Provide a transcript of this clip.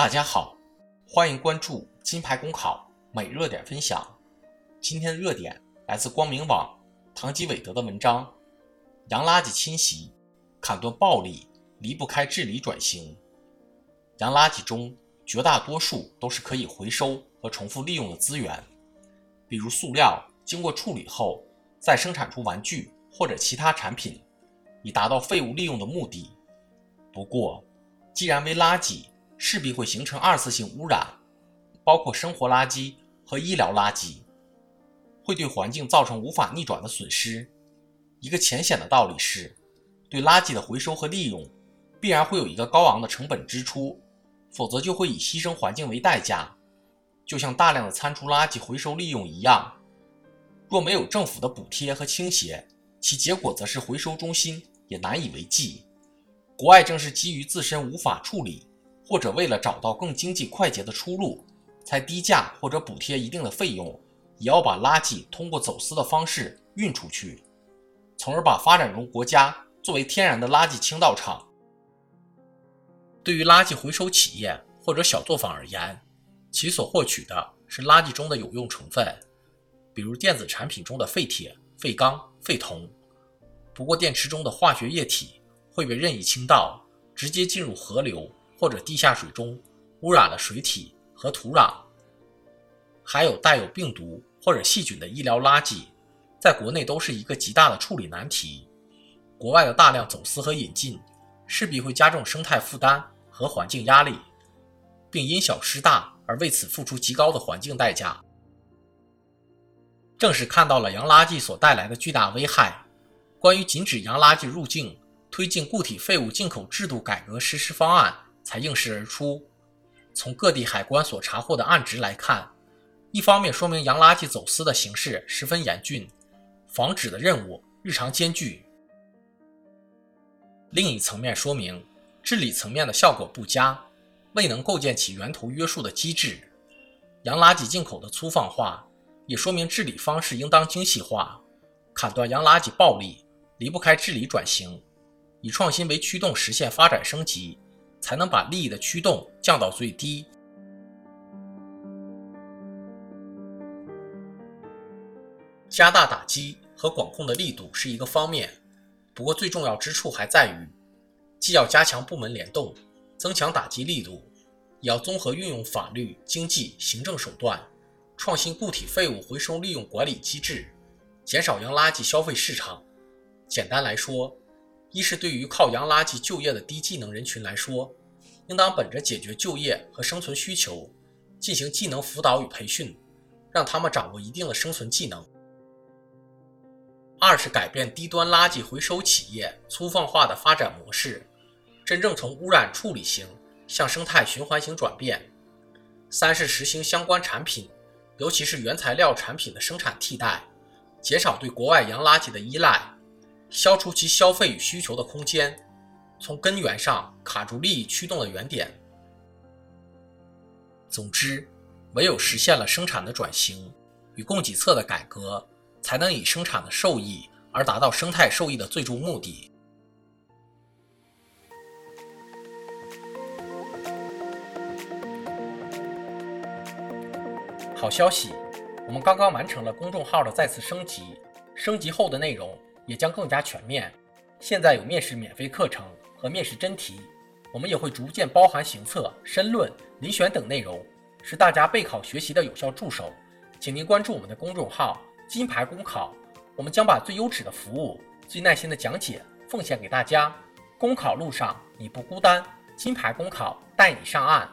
大家好，欢迎关注金牌公考每热点分享。今天的热点来自光明网唐吉韦德的文章：洋垃圾侵袭，砍断暴力离不开治理转型。洋垃圾中绝大多数都是可以回收和重复利用的资源，比如塑料，经过处理后再生产出玩具或者其他产品，以达到废物利用的目的。不过，既然为垃圾，势必会形成二次性污染，包括生活垃圾和医疗垃圾，会对环境造成无法逆转的损失。一个浅显的道理是，对垃圾的回收和利用，必然会有一个高昂的成本支出，否则就会以牺牲环境为代价。就像大量的餐厨垃圾回收利用一样，若没有政府的补贴和倾斜，其结果则是回收中心也难以为继。国外正是基于自身无法处理。或者为了找到更经济快捷的出路，才低价或者补贴一定的费用，也要把垃圾通过走私的方式运出去，从而把发展中国家作为天然的垃圾倾倒场。对于垃圾回收企业或者小作坊而言，其所获取的是垃圾中的有用成分，比如电子产品中的废铁、废钢、废铜。不过，电池中的化学液体会被任意倾倒，直接进入河流。或者地下水中污染了水体和土壤，还有带有病毒或者细菌的医疗垃圾，在国内都是一个极大的处理难题。国外的大量走私和引进，势必会加重生态负担和环境压力，并因小失大而为此付出极高的环境代价。正是看到了洋垃圾所带来的巨大危害，关于禁止洋垃圾入境、推进固体废物进口制度改革实施方案。才应势而出。从各地海关所查获的案值来看，一方面说明洋垃圾走私的形势十分严峻，防止的任务日常艰巨；另一层面说明治理层面的效果不佳，未能构建起源头约束的机制。洋垃圾进口的粗放化，也说明治理方式应当精细化。砍断洋垃圾暴利，离不开治理转型，以创新为驱动，实现发展升级。才能把利益的驱动降到最低。加大打击和管控的力度是一个方面，不过最重要之处还在于，既要加强部门联动，增强打击力度，也要综合运用法律、经济、行政手段，创新固体废物回收利用管理机制，减少洋垃圾消费市场。简单来说，一是对于靠洋垃圾就业的低技能人群来说，应当本着解决就业和生存需求，进行技能辅导与培训，让他们掌握一定的生存技能。二是改变低端垃圾回收企业粗放化的发展模式，真正从污染处理型向生态循环型转变。三是实行相关产品，尤其是原材料产品的生产替代，减少对国外洋垃圾的依赖。消除其消费与需求的空间，从根源上卡住利益驱动的原点。总之，唯有实现了生产的转型与供给侧的改革，才能以生产的受益而达到生态受益的最终目的。好消息，我们刚刚完成了公众号的再次升级，升级后的内容。也将更加全面。现在有面试免费课程和面试真题，我们也会逐渐包含行测、申论、遴选等内容，是大家备考学习的有效助手。请您关注我们的公众号“金牌公考”，我们将把最优质的服务、最耐心的讲解奉献给大家。公考路上你不孤单，金牌公考带你上岸。